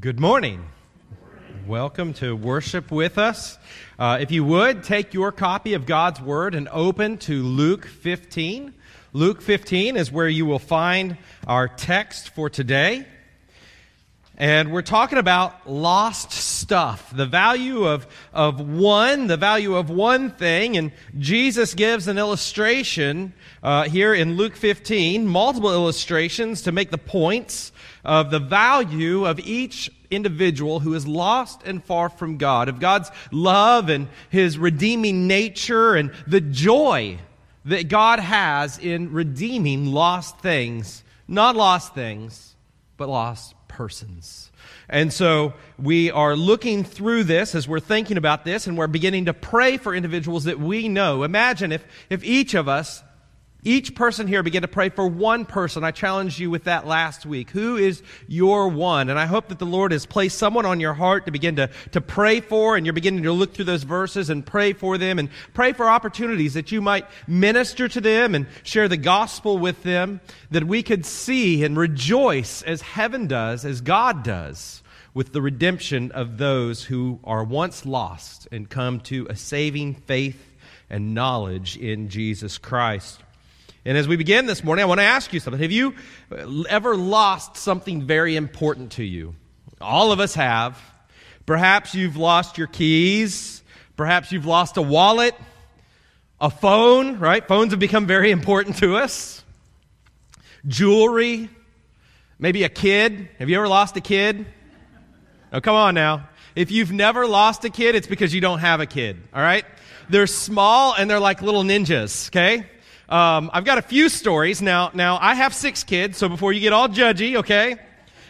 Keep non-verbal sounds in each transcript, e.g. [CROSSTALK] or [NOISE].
Good morning. Welcome to worship with us. Uh, if you would, take your copy of God's Word and open to Luke 15. Luke 15 is where you will find our text for today. And we're talking about lost stuff, the value of, of one, the value of one thing. And Jesus gives an illustration uh, here in Luke 15, multiple illustrations to make the points of the value of each individual who is lost and far from God, of God's love and His redeeming nature and the joy that God has in redeeming lost things. Not lost things, but lost persons. And so we are looking through this as we're thinking about this, and we're beginning to pray for individuals that we know. Imagine if, if each of us each person here begin to pray for one person. I challenged you with that last week. Who is your one? And I hope that the Lord has placed someone on your heart to begin to, to pray for, and you're beginning to look through those verses and pray for them and pray for opportunities that you might minister to them and share the gospel with them, that we could see and rejoice as heaven does, as God does, with the redemption of those who are once lost and come to a saving faith and knowledge in Jesus Christ. And as we begin this morning, I want to ask you something. Have you uh, ever lost something very important to you? All of us have. Perhaps you've lost your keys. Perhaps you've lost a wallet, a phone, right? Phones have become very important to us. Jewelry, maybe a kid. Have you ever lost a kid? Oh, come on now. If you've never lost a kid, it's because you don't have a kid, all right? They're small and they're like little ninjas, okay? Um, I've got a few stories now. Now I have six kids, so before you get all judgy, okay?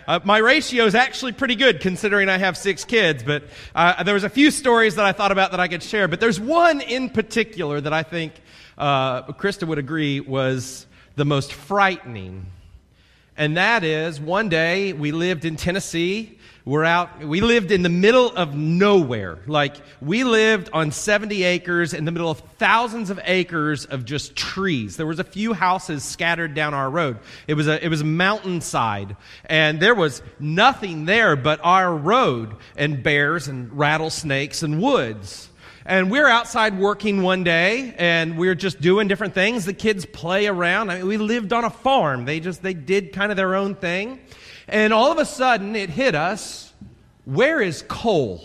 Uh, my ratio is actually pretty good considering I have six kids, but uh, there was a few stories that I thought about that I could share. But there's one in particular that I think uh, Krista would agree was the most frightening. And that is one day we lived in Tennessee we're out, we lived in the middle of nowhere. Like, we lived on 70 acres in the middle of thousands of acres of just trees. There was a few houses scattered down our road. It was a, it was a mountainside. And there was nothing there but our road and bears and rattlesnakes and woods. And we're outside working one day and we're just doing different things. The kids play around. I mean, we lived on a farm. They just, they did kind of their own thing. And all of a sudden, it hit us where is Cole?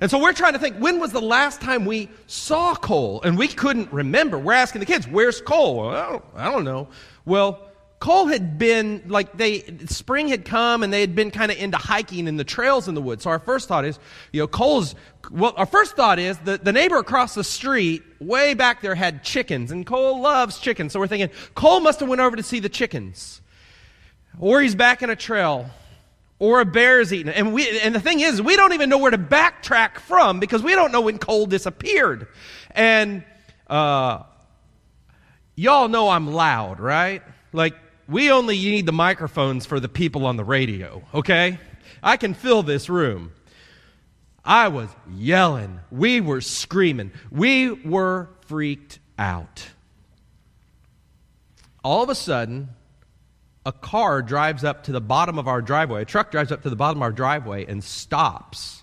And so we're trying to think when was the last time we saw Cole? And we couldn't remember. We're asking the kids, where's Cole? Well, I, don't, I don't know. Well, Cole had been like they spring had come and they had been kind of into hiking in the trails in the woods. So our first thought is, you know, Cole's well, our first thought is that the neighbor across the street, way back there, had chickens, and Cole loves chickens. So we're thinking Cole must have went over to see the chickens, or he's back in a trail, or a bear is eating. And we, and the thing is, we don't even know where to backtrack from because we don't know when Cole disappeared. And uh, y'all know I'm loud, right? Like we only need the microphones for the people on the radio. Okay, I can fill this room. I was yelling. We were screaming. We were freaked out. All of a sudden, a car drives up to the bottom of our driveway. A truck drives up to the bottom of our driveway and stops.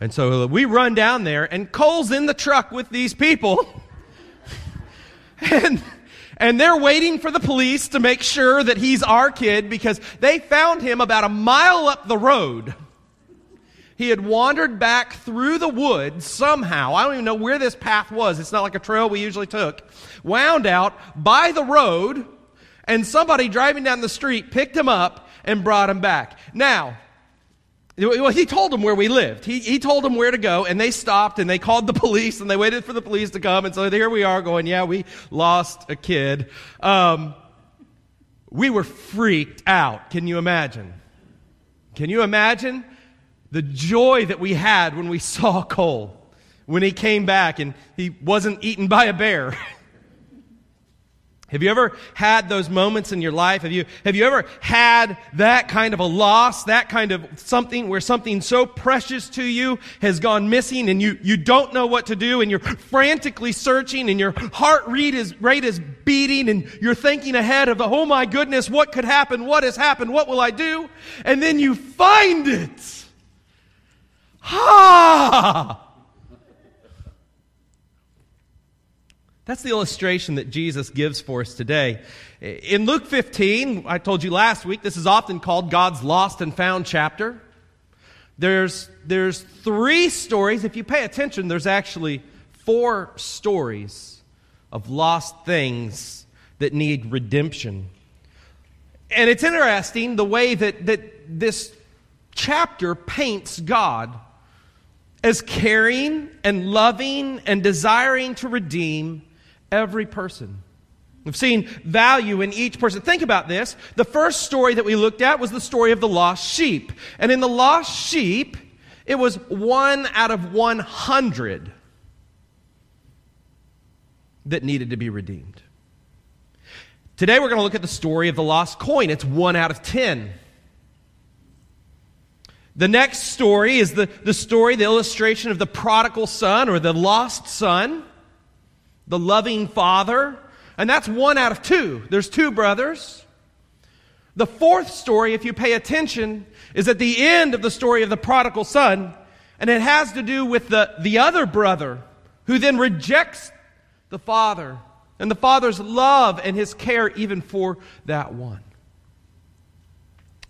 And so we run down there, and Cole's in the truck with these people. [LAUGHS] and, and they're waiting for the police to make sure that he's our kid because they found him about a mile up the road. He had wandered back through the woods somehow. I don't even know where this path was. It's not like a trail we usually took. Wound out by the road, and somebody driving down the street picked him up and brought him back. Now, well, he told them where we lived. He, he told them where to go, and they stopped and they called the police and they waited for the police to come. And so here we are going, yeah, we lost a kid. Um, we were freaked out. Can you imagine? Can you imagine? the joy that we had when we [LAUGHS] saw Cole, when he came back and he wasn't eaten by a bear. [LAUGHS] Have you ever had those moments in your life? Have you, have you ever had that kind of a loss, that kind of something where something so precious to you has gone missing and you, you don't know what to do and you're frantically searching and your heart rate is, rate is beating and you're thinking ahead of, oh my goodness, what could happen? What has happened? What will I do? And then you find it. Ha! That's the illustration that Jesus gives for us today. In Luke 15, I told you last week, this is often called God's lost and found chapter. There's, there's three stories. If you pay attention, there's actually four stories of lost things that need redemption. And it's interesting the way that, that this chapter paints God as caring and loving and desiring to redeem every person. We've seen value in each person. Think about this. The first story that we looked at was the story of the lost sheep. And in the lost sheep, it was one out of 100 that needed to be redeemed. Today we're going to look at the story of the lost coin. It's one out of 10. The next story is the, the story, the illustration of the prodigal son or the lost son the loving father. And that's one out of two. There's two brothers. The fourth story, if you pay attention, is at the end of the story of the prodigal son, and it has to do with the, the other brother who then rejects the father and the father's love and his care even for that one.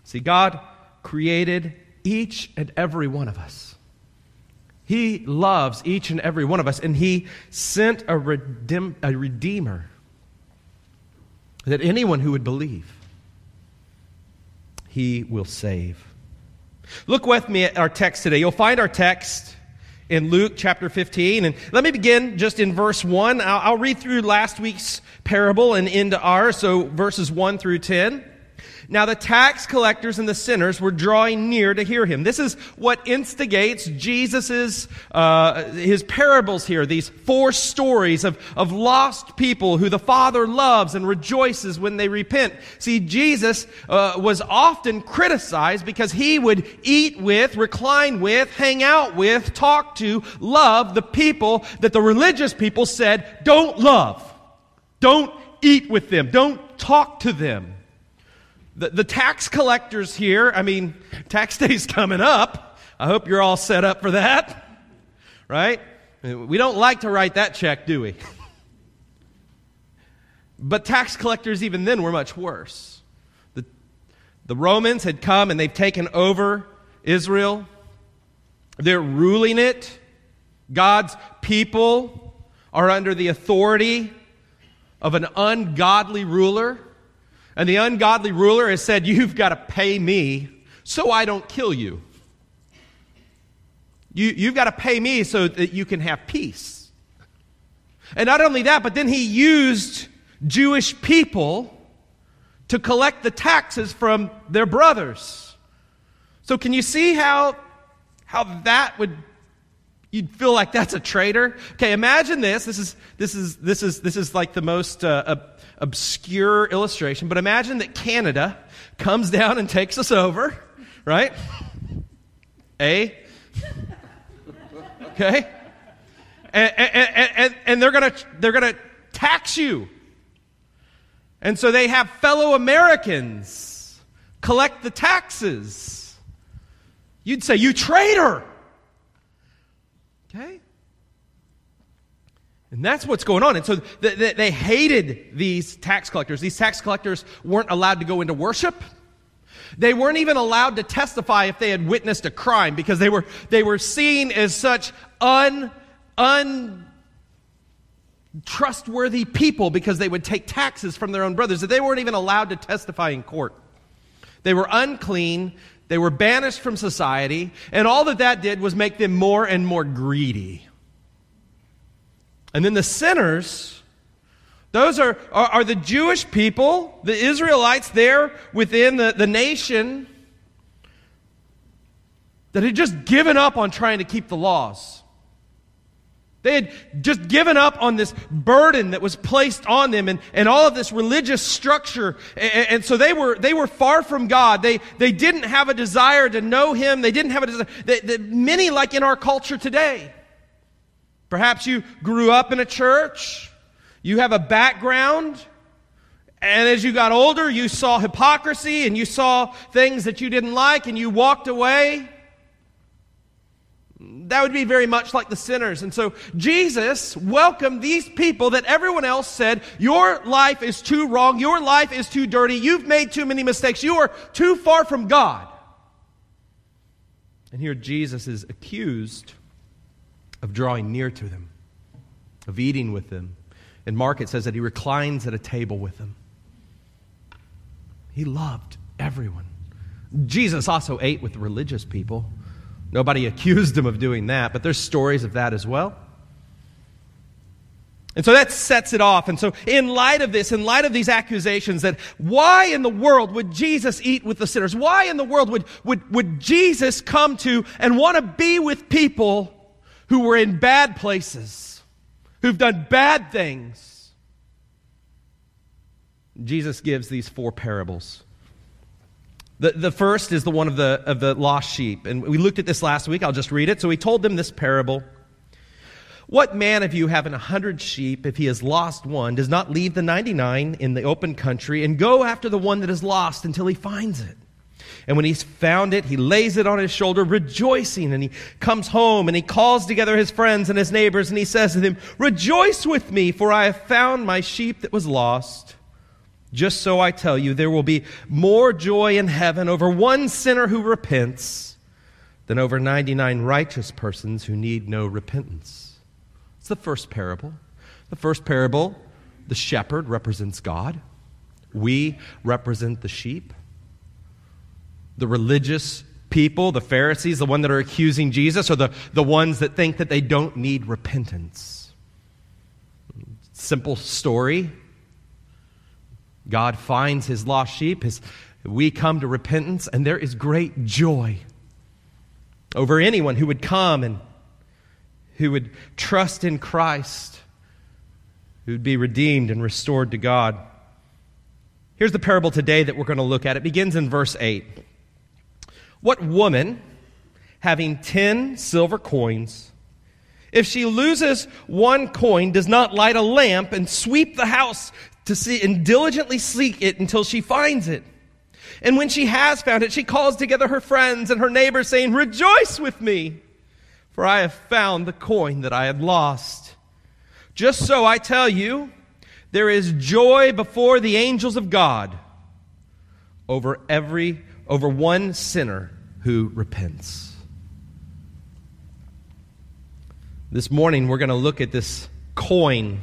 See, God created each and every one of us. He loves each and every one of us, and He sent a, redeem, a Redeemer that anyone who would believe, He will save. Look with me at our text today. You'll find our text in Luke chapter 15. And let me begin just in verse 1. I'll, I'll read through last week's parable and into ours, so verses 1 through 10. Now the tax collectors and the sinners were drawing near to hear him. This is what instigates Jesus's uh, his parables here. These four stories of of lost people who the Father loves and rejoices when they repent. See, Jesus uh, was often criticized because he would eat with, recline with, hang out with, talk to, love the people that the religious people said don't love, don't eat with them, don't talk to them. The, the tax collectors here, I mean, tax [LAUGHS] day's coming up. I hope you're all set up for that, right? We don't like to write that check, do we? [LAUGHS] but tax collectors, even then, were much worse. The, the Romans had come and they've taken over Israel, they're ruling it. God's people are under the authority of an ungodly ruler. And the ungodly ruler has said, You've got to pay me so I don't kill you. you you've got to pay me so that you can have peace. And not only that, but then he used Jewish people to collect the taxes from their brothers. So can you see how, how that would you'd feel like that's a traitor? Okay, imagine this. This is this is this is this is like the most uh, obscure illustration, but imagine that Canada comes down and takes us over, right? A. Okay? And, and, and, and they're going to they're to tax you. And so they have fellow Americans collect the taxes. You'd say, You traitor! Okay? And that's what's going on. And so they hated these tax collectors. These tax collectors weren't allowed to go into worship. They weren't even allowed to testify if they had witnessed a crime because they were, they were seen as such un, un, trustworthy people because they would take taxes from their own brothers that they weren't even allowed to testify in court. They were unclean. They were banished from society. And all that that did was make them more and more greedy. And then the sinners, those are, are, are, the Jewish people, the Israelites there within the, the nation that had just given up on trying to keep the laws. They had just given up on this burden that was placed on them and, and all of this religious structure. And, and, so they were, they were far from God. They, they didn't have a desire to know Him. They didn't have a desire. They, they, many like in our culture today. Perhaps you grew up in a church. You have a background. And as you got older, you saw hypocrisy and you saw things that you didn't like and you walked away. That would be very much like the sinners. And so Jesus welcomed these people that everyone else said, Your life is too wrong. Your life is too dirty. You've made too many mistakes. You are too far from God. And here Jesus is accused of drawing near to them, of eating with them. And Mark, it says that he reclines at a table with them. He loved everyone. Jesus also ate with religious people. Nobody [LAUGHS] accused him of doing that, but there's stories of that as well. And so that sets it off. And so, in light of this, in light of these accusations, that why in the world would Jesus eat with the sinners? Why in the world would, would, would Jesus come to and want to be with people who were in bad places, who've done bad things? Jesus gives these four parables. The, the first is the one of the, of the lost sheep. And we looked at this last week. I'll just read it. So he told them this parable. What man of you having a hundred sheep, if he has lost one, does not leave the 99 in the open country and go after the one that is lost until he finds it? And when he's found it, he lays it on his shoulder, rejoicing. And he comes home and he calls together his friends and his neighbors and he says to them, Rejoice with me, for I have found my sheep that was lost. Just so I tell you, there will be more joy in heaven over one sinner who repents than over 99 righteous persons who need no repentance. It's the first parable. The first parable, the shepherd represents God. We represent the sheep. The religious people, the Pharisees, the one that are accusing Jesus, are the, the ones that think that they don't need repentance. Simple story God finds his lost sheep. His, we come to repentance, and there is great joy over anyone who would come and who would trust in Christ, who would be redeemed and restored to God. Here's the parable today that we're going to look at. It begins in verse 8. What woman, having 10 silver coins, if she loses one coin, does not light a lamp and sweep the house to see and diligently seek it until she finds it. And when she has found it, she calls together her friends and her neighbors, saying, Rejoice with me, for I have found the coin that I had lost. Just so I tell you, there is joy before the angels of God over every over one sinner who repents. This morning we're going to look at this coin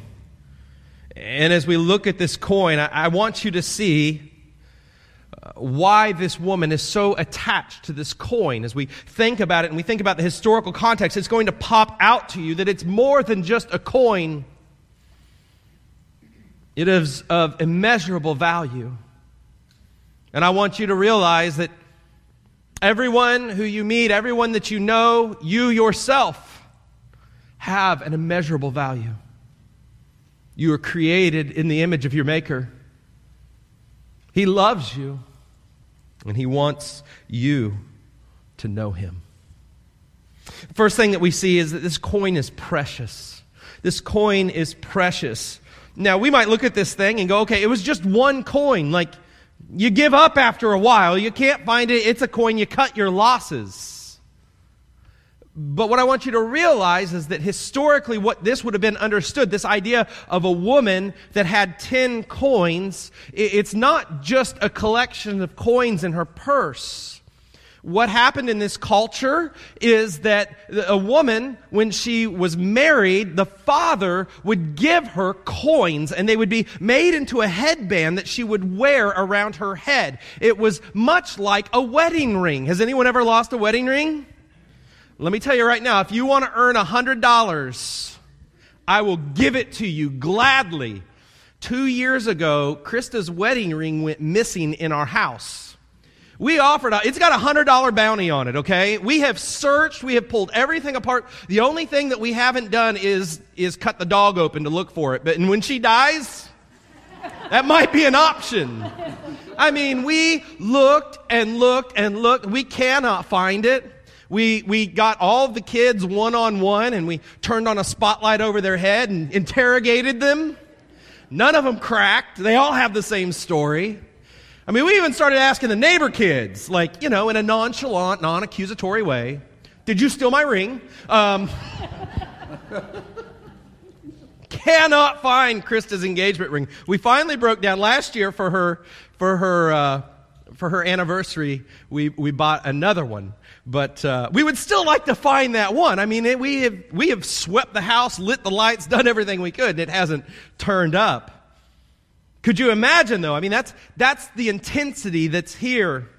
and as we look at this coin, I, I want you to see uh, why this woman is so attached to this coin. As we think about it and we think about the historical context, it's going to pop out to you that it's more than just a coin, it is of immeasurable value. And I want you to realize that everyone who you meet, everyone that you know, you yourself have an immeasurable value. You are created in the image of your Maker. He loves you, and He wants you to know Him. First thing that we see is that this coin is precious. This coin is precious. Now, we might look at this thing and go, okay, it was just one coin. Like, you give up after a while. You can't find it. It's a coin. You cut your losses. But what I want you to realize is that historically, what this would have been understood, this idea of a woman that had 10 coins, it's not just a collection of coins in her purse. What happened in this culture is that a woman, when she was married, the father would give her coins and they would be made into a headband that she would wear around her head. It was much like a wedding ring. Has anyone ever lost a wedding ring? Let me tell you right now if you want to earn $100, I will give it to you gladly. Two years ago, Krista's wedding ring went missing in our house. We offered, it's got a hundred dollar bounty on it, okay? We have searched, we have pulled everything apart. The only thing that we haven't done is, is cut the dog open to look for it. But and when she dies, that might be an option. I mean, we looked and looked and looked. We cannot find it. We, we got all the kids one on one and we turned on a spotlight over their head and interrogated them. None of them cracked. They all have the same story. I mean, we even started asking the neighbor kids, like, you know, in a nonchalant, non accusatory way, Did you steal my ring? Um, [LAUGHS] cannot find Krista's engagement ring. We finally broke down last year for her, for her, uh, for her anniversary, we, we bought another one. But uh, we would still like to find that one. I mean, it, we, have, we have swept the house, lit the lights, done everything we could, and it hasn't turned up. Could you imagine, though? I mean, that's, that's the intensity that's here.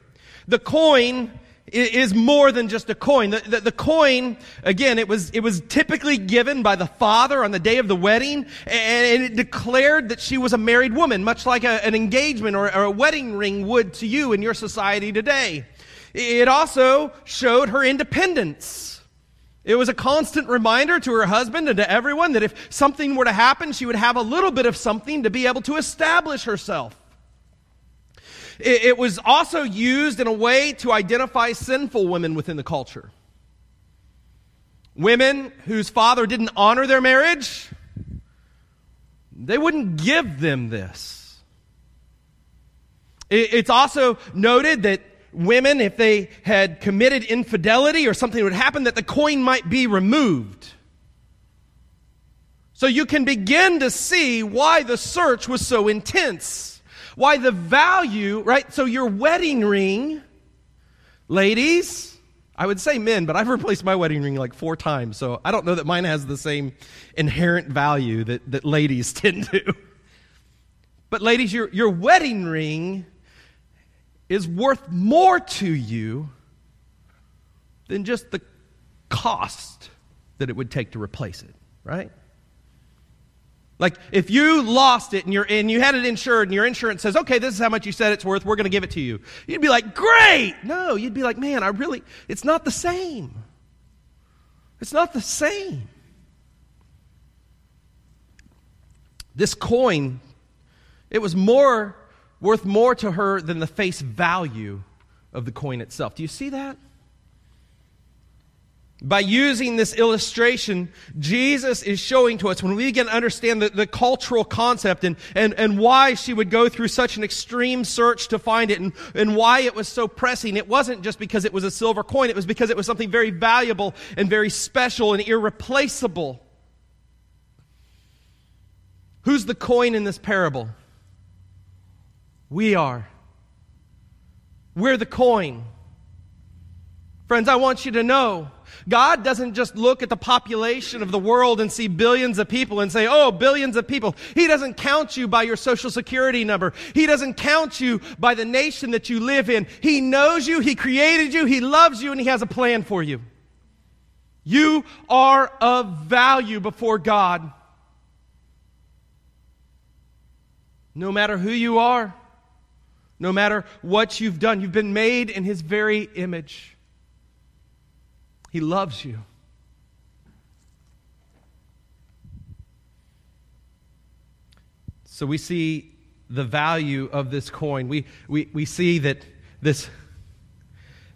The coin is more than just a coin. The, the, the, coin, again, it was, it was typically given by the father on the day of the wedding, and it declared that she was a married woman, much like a, an engagement or, or a wedding ring would to you in your society today. It also showed her independence. It was a constant reminder to her husband and to everyone that if something were to happen, she would have a little bit of something to be able to establish herself. It, was also used in a way to identify sinful women within the culture. Women whose father didn't honor their marriage, they wouldn't give them this. It's also noted that women, if they had committed infidelity or something would happen, that the coin might be removed. So you can begin to see why the search was so intense. Why the value, right? So your wedding ring, ladies, I would say men, but I've replaced my wedding ring like four times, so I don't know that mine has the same inherent value that, that ladies [LAUGHS] tend to. But ladies, your, your wedding ring is worth more to you than just the cost that it would take to replace it, right? Like if you lost it and, you're, and you had it insured and your insurance says, okay, this is how much you said it's worth, we're going to give it to you. You'd be like, great! No, you'd be like, man, I really, it's not the same. It's not the same. This coin, it was more worth more to her than the face value of the coin itself. Do you see that? By using this illustration, Jesus is showing to us when we begin to understand the, the cultural concept and, and, and why she would go through such an extreme search to find it and, and why it was so pressing. It wasn't just because it was a silver coin, it was because it was something very valuable and very special and irreplaceable. Who's the coin in this parable? We are. We're the coin. Friends, I want you to know God doesn't just look at the population of the world and see billions of people and say, oh, billions of people. He doesn't count you by your social security number. He doesn't count you by the nation that you live in. He knows you, He created you, He loves you, and He has a plan for you. You are of value before God. No matter who you are. No matter what you've done, you've been made in His very image. He loves you. So we see the value of this coin. We, we, we see that this,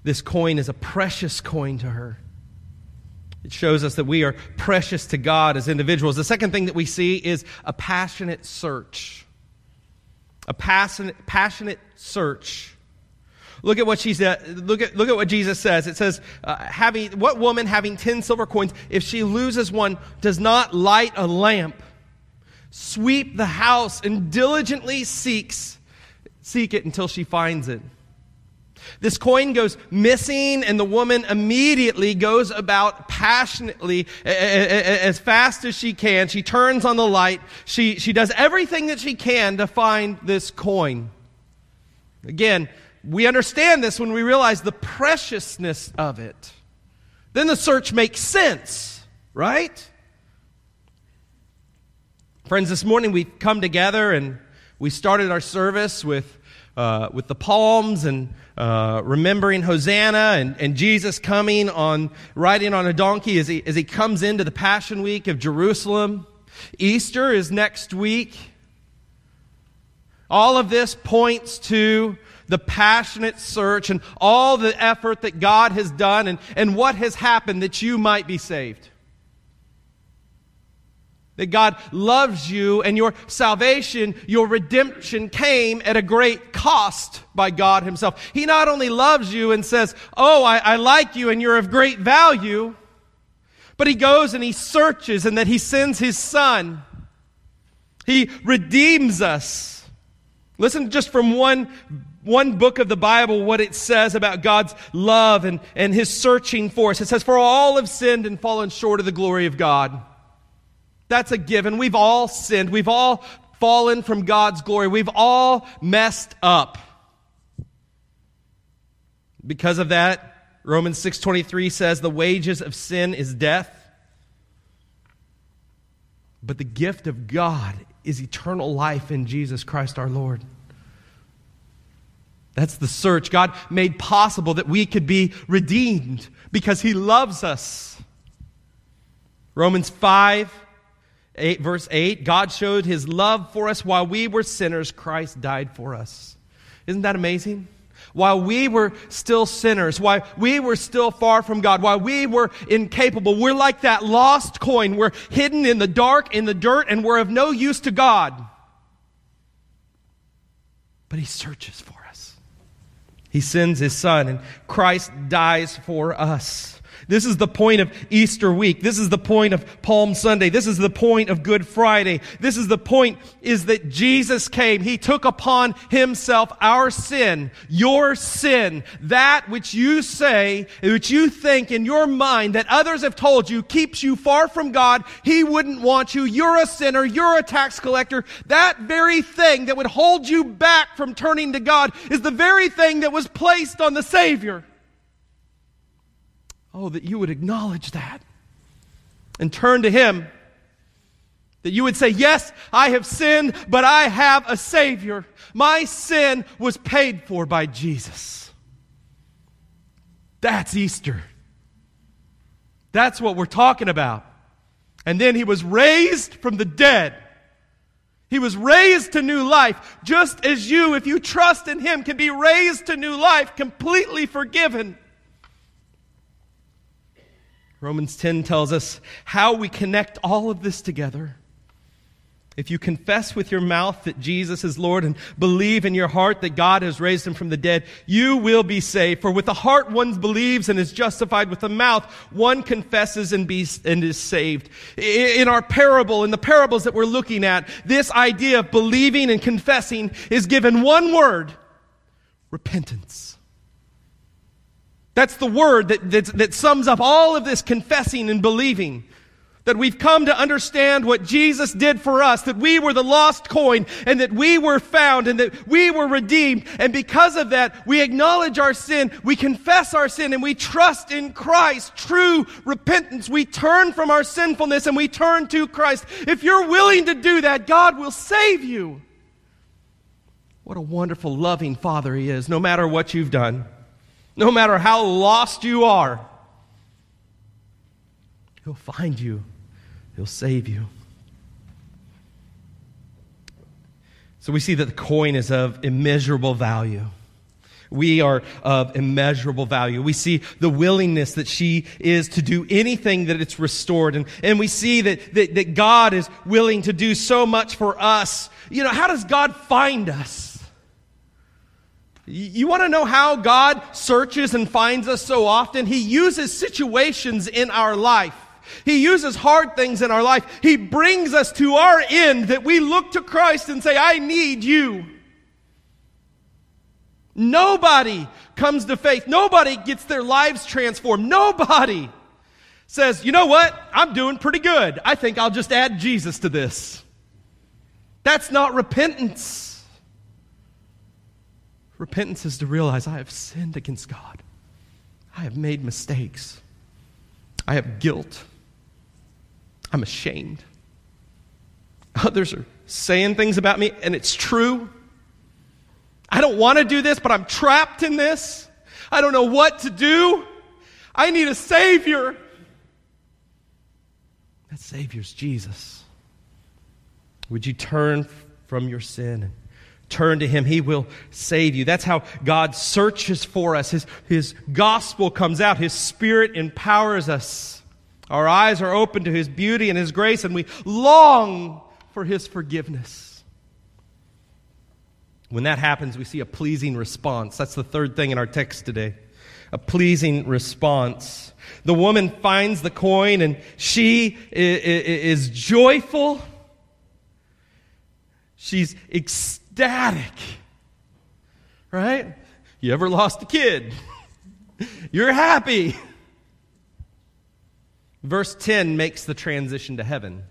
this coin is a precious coin to her. It shows us that we are precious to God as individuals. The second thing that we see is a passionate search a passionate, passionate search. Look at what she said. Look at, look at what Jesus says. It says, uh, having, what woman having 10 silver coins, if she loses one, does not light a lamp, sweep the house, and diligently seeks, seek it until she finds it? This coin goes missing, and the woman immediately goes about passionately as fast as she can. She turns on the light. She, she does everything that she can to find this coin. Again, we understand this when we realize the preciousness of it. Then the search makes sense, right? Friends, this morning we've come together and we started our service with uh, with the palms and uh, remembering Hosanna and, and Jesus coming on riding on a donkey as he, as he comes into the Passion Week of Jerusalem. Easter is next week. All of this points to the passionate search and all the effort that God has done and, and what has happened that you might be saved. That God loves you and your salvation, your redemption came at a great cost by God Himself. He not only loves you and says, Oh, I, I like you and you're of great value, but He goes and He searches and that He sends His Son. He redeems us. Listen just from one, one book of the Bible what it says about God's love and, and His searching for us. It says, For all have sinned and fallen short of the glory of God. That's a given. We've all sinned. We've all fallen from God's glory. We've all messed up. Because of that, Romans 6:23 says the wages of sin is death. But the gift of God is eternal life in Jesus Christ our Lord. That's the search. God made possible that we could be redeemed because he loves us. Romans 5 8, verse 8 God showed his love for us while we were sinners, Christ died for us. Isn't that amazing? While we were still sinners, while we were still far from God, while we were incapable, we're like that lost coin. We're hidden in the dark, in the dirt, and we're of no use to God. But He searches for us. He sends His Son, and Christ dies for us. This is the point of Easter week. This is the point of Palm Sunday. This is the point of Good Friday. This is the point is that Jesus came. He took upon himself our sin, your sin, that which you say, which you think in your mind that others have told you keeps you far from God. He wouldn't want you. You're a sinner. You're a tax collector. That very thing that would hold you back from turning to God is the very thing that was placed on the Savior. Oh, that you would acknowledge that and turn to Him. That you would say, Yes, I have sinned, but I have a Savior. My sin was paid for by Jesus. That's Easter. That's what we're talking about. And then He was raised from the dead. He was raised to new life, just as you, if you trust in Him, can be raised to new life, completely forgiven. Romans 10 tells us how we connect all of this together. If you confess with your mouth that Jesus is Lord and believe in your heart that God has raised him from the dead, you will be saved. For with the heart one believes and is justified. With the mouth one confesses and, be, and is saved. In our parable, in the parables that we're looking at, this idea of believing and confessing is given one word, repentance. That's the word that, that, that, sums up all of this confessing and believing. That we've come to understand what Jesus did for us, that we were the lost coin, and that we were found, and that we were redeemed. And because of that, we acknowledge our sin, we confess our sin, and we trust in Christ. True repentance. We turn from our sinfulness and we turn to Christ. If you're willing to do that, God will save you. What a wonderful, loving Father He is, no matter what you've done no matter how lost you are. He'll find you, He'll save you. So we see that the coin is of immeasurable value. We are of immeasurable value. We see the willingness that she is to do anything that it's restored. And, and we see that, that, that God is willing to do so much for us. You know, how does God find us? You want to know how God searches and finds us so often? He uses situations in our life. He uses hard things in our life. He brings us to our end that we look to Christ and say, I need you. Nobody comes to faith. Nobody gets their lives transformed. Nobody says, you know what? I'm doing pretty good. I think I'll just add Jesus to this. That's not repentance. Repentance is to realize I have sinned against God. I have made mistakes. I have guilt. I'm ashamed. Others are saying things about me, and it's true. I don't want to do this, but I'm trapped in this. I don't know what to do. I need a Savior. That Savior's Jesus. Would you turn from your sin and turn to Him? He will save you. That's how God searches for us. His, His gospel comes out, His Spirit empowers us. Our eyes are open to His beauty and His grace, and we long for His forgiveness. When that happens, we see a pleasing response. That's the third thing in our text today. A pleasing response. The woman finds the coin and she is joyful. She's ecstatic. Right? You ever lost a kid? You're happy. Verse 10 makes the transition to heaven.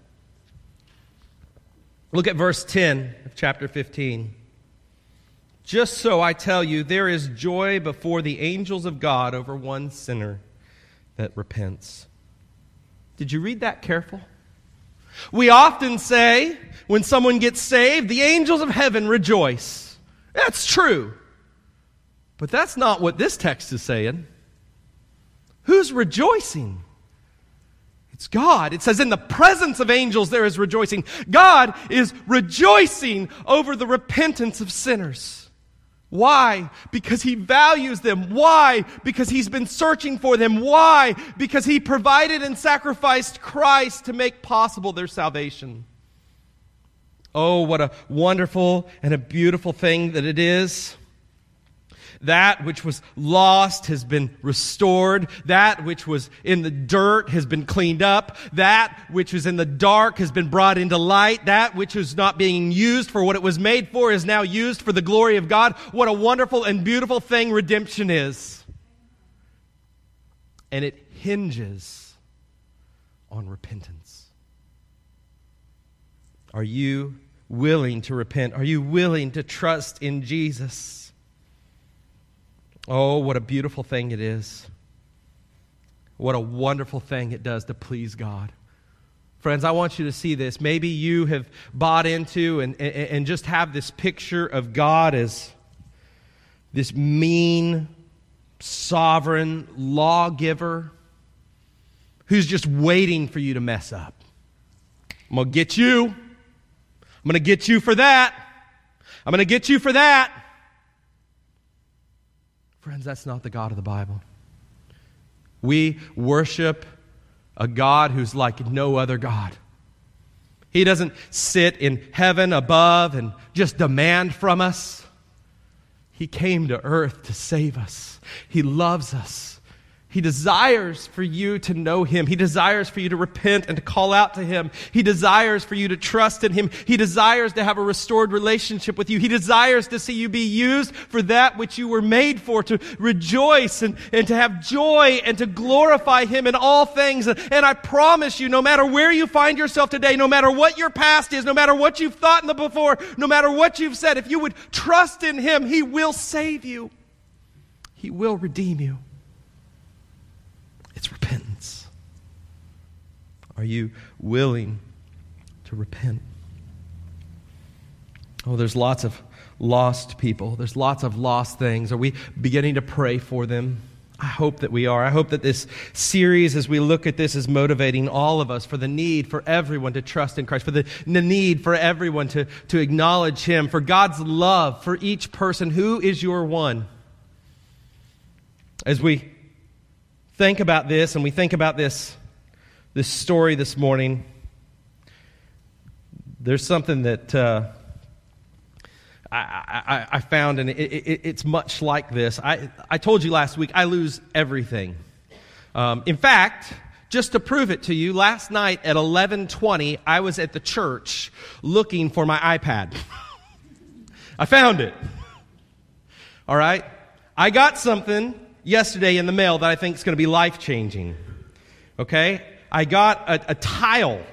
Look at verse 10 of chapter 15. Just so I tell you, there is joy before the angels of God over one sinner that repents. Did you read that careful? We often say, when someone gets saved, the angels of heaven rejoice. That's true. But that's not what this text is saying. Who's rejoicing? It's God. It says, in the presence of angels there is rejoicing. God is rejoicing over the repentance of sinners. Why? Because he values them. Why? Because he's been searching for them. Why? Because he provided and sacrificed Christ to make possible their salvation. Oh, what a wonderful and a beautiful thing that it is. That which was lost has been restored. That which was in the dirt has been cleaned up. That which was in the dark has been brought into light. That which is not being used for what it was made for is now used for the glory of God. What a wonderful and beautiful thing redemption is. And it hinges on repentance. Are you willing to repent? Are you willing to trust in Jesus? Oh, what a beautiful thing it is. What a wonderful thing it does to please God. Friends, I want you to see this. Maybe you have bought into and, and, and just have this picture of God as this mean, sovereign lawgiver who's just waiting for you to mess up. I'm going to get you. I'm going to get you for that. I'm going to get you for that. Friends, that's not the God of the Bible. We worship a God who's like no other God. He doesn't sit in heaven above and just demand from us. He came to earth to save us. He loves us. He desires for you to know Him. He desires for you to repent and to call out to Him. He desires for you to trust in Him. He desires to have a restored relationship with you. He desires to see you be used for that which you were made for, to rejoice and, and to have joy and to glorify Him in all things. And I promise you, no matter where you find yourself today, no matter what your past is, no matter what you've thought in the before, no matter what you've said, if you would trust in Him, He will save you. He will redeem you. It's repentance. Are you willing to repent? Oh, there's lots of lost people. There's lots of lost things. Are we beginning to pray for them? I hope that we are. I hope that this series, as we look at this, is motivating all of us for the need for everyone to trust in Christ, for the, the need for everyone to, to acknowledge Him, for God's love for each person. Who is your one? As we think about this and we think about this, this story this morning, there's something that uh, I, I, I, found, and it, it, it's much like this. I, I told you last week, I lose everything. Um, in fact, just to prove it to you, last night at 11:20, I was at the church looking for my iPad. [LAUGHS] I found it. All right, I got something yesterday in the mail that I think is going to be life changing. Okay? I got a, a tile. Have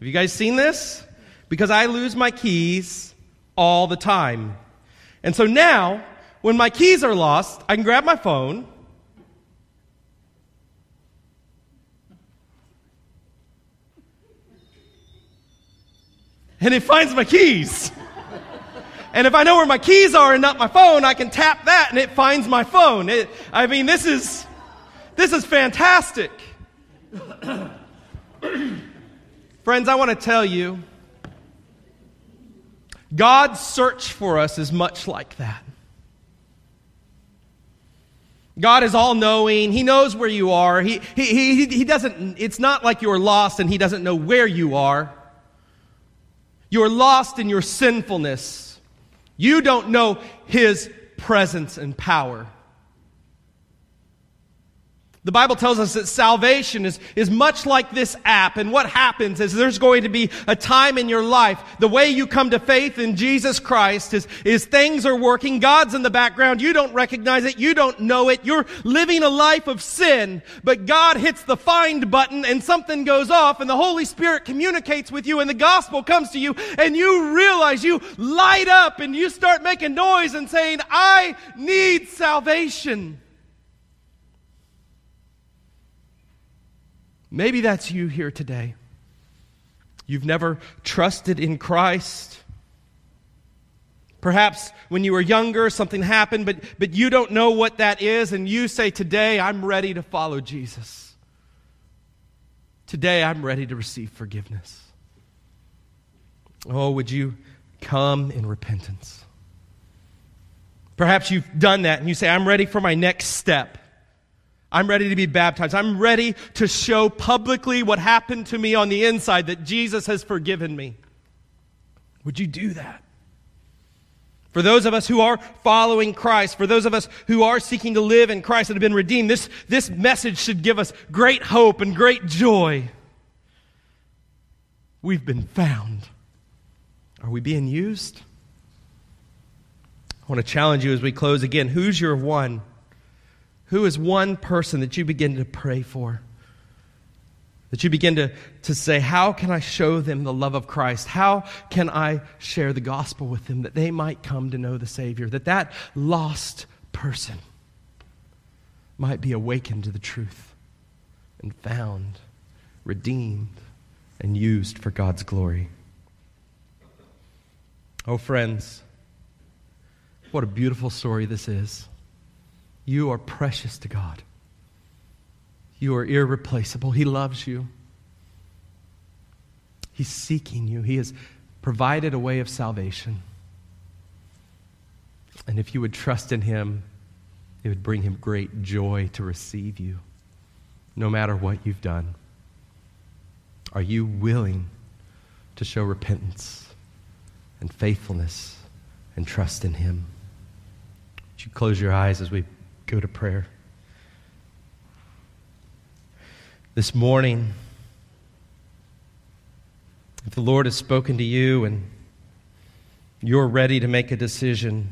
you guys seen this? Because I lose my keys all the time. And so now, when my keys are lost, I can grab my phone. And it finds my keys. And if I know where my keys are and not my phone, I can tap that and it finds my phone. It, I mean, this is, this is fantastic. Friends, I want to tell you, God's search for us is much like that. God is all knowing. He knows where you are. He, he, he, he doesn't, it's not like you're lost and He doesn't know where you are. You're lost in your sinfulness. You don't know His presence and power. The Bible tells us that salvation is, is much like this app. And what happens is there's going to be a time in your life. The way you come to faith in Jesus Christ is, is things are working. God's in the background. You don't recognize it. You don't know it. You're living a life of sin. But God hits the find button and something goes off and the Holy Spirit communicates with you and the gospel comes to you and you realize you light up and you start making noise and saying, I need salvation. Maybe that's you here today. You've never trusted in Christ. Perhaps when you were younger, something happened, but, but you don't know what that is, and you say, Today I'm ready to follow Jesus. Today I'm ready to receive forgiveness. Oh, would you come in repentance? Perhaps you've done that and you say, I'm ready for my next step. I'm ready to be baptized. I'm ready to show publicly what happened to me on the inside that Jesus has forgiven me. Would you do that? For those of us who are following Christ, for those of us who are seeking to live in Christ and have been redeemed, this, this message should give us great hope and great joy. We've been found. Are we being used? I want to challenge you as we close again. Who's your one? Who is one person that you begin to pray for? That you begin to, to say, How can I show them the love of Christ? How can I share the gospel with them that they might come to know the Savior? That that lost person might be awakened to the truth and found, redeemed, and used for God's glory. Oh, friends, what a beautiful story this is. You are precious to God. You are irreplaceable. He loves you. He's seeking you. He has provided a way of salvation. And if you would trust in Him, it would bring Him great joy to receive you, no matter what you've done. Are you willing to show repentance and faithfulness and trust in Him? Would you close your eyes as we go to prayer. This morning, if the Lord has spoken to you and you're ready to make a decision,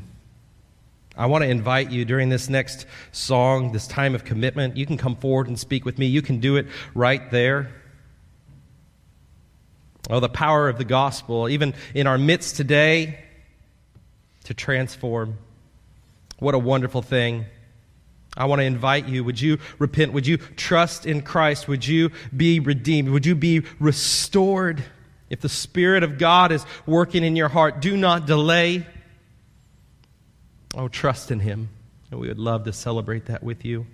I want to invite you during this next song, this time of commitment. You can come forward and speak with me. You can do it right there. Oh, the power of the gospel, even in our midst today, to transform. What a wonderful thing. I want to invite you. Would you repent? Would you trust in Christ? Would you be redeemed? Would you be restored? If the Spirit of God is working in your heart, do not delay. Oh, trust in Him. And we would love to celebrate that with you.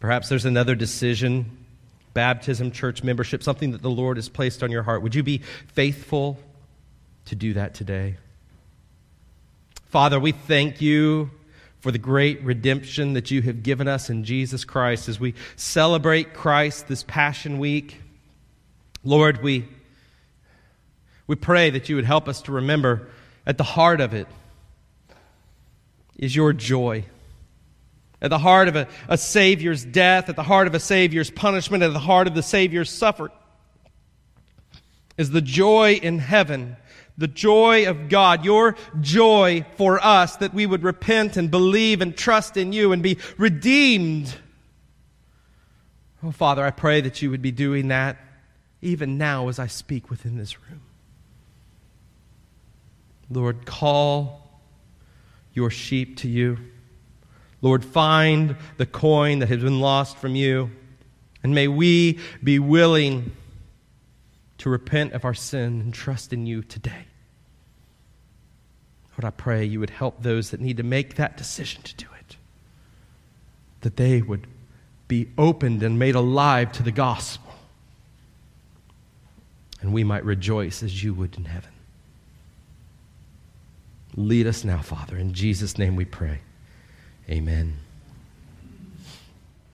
Perhaps there's another decision baptism, church membership, something that the Lord has placed on your heart. Would you be faithful to do that today? Father, we thank you for the great redemption that you have given us in Jesus Christ as we celebrate Christ this Passion Week. Lord, we, we pray that you would help us to remember at the heart of it is your joy. At the heart of a, a Savior's death, at the heart of a Savior's punishment, at the heart of the Savior's suffering is the joy in heaven the joy of God, your joy for us that we would repent and believe and trust in you and be redeemed. Oh, Father, I pray that you would be doing that even now as I speak within this room. Lord, call your sheep to you. Lord, find the coin that has been lost from you. And may we be willing to repent of our sin and trust in you today. I pray you would help those that need to make that decision to do it, that they would be opened and made alive to the gospel, and we might rejoice as you would in heaven. Lead us now, Father. In Jesus' name we pray. Amen.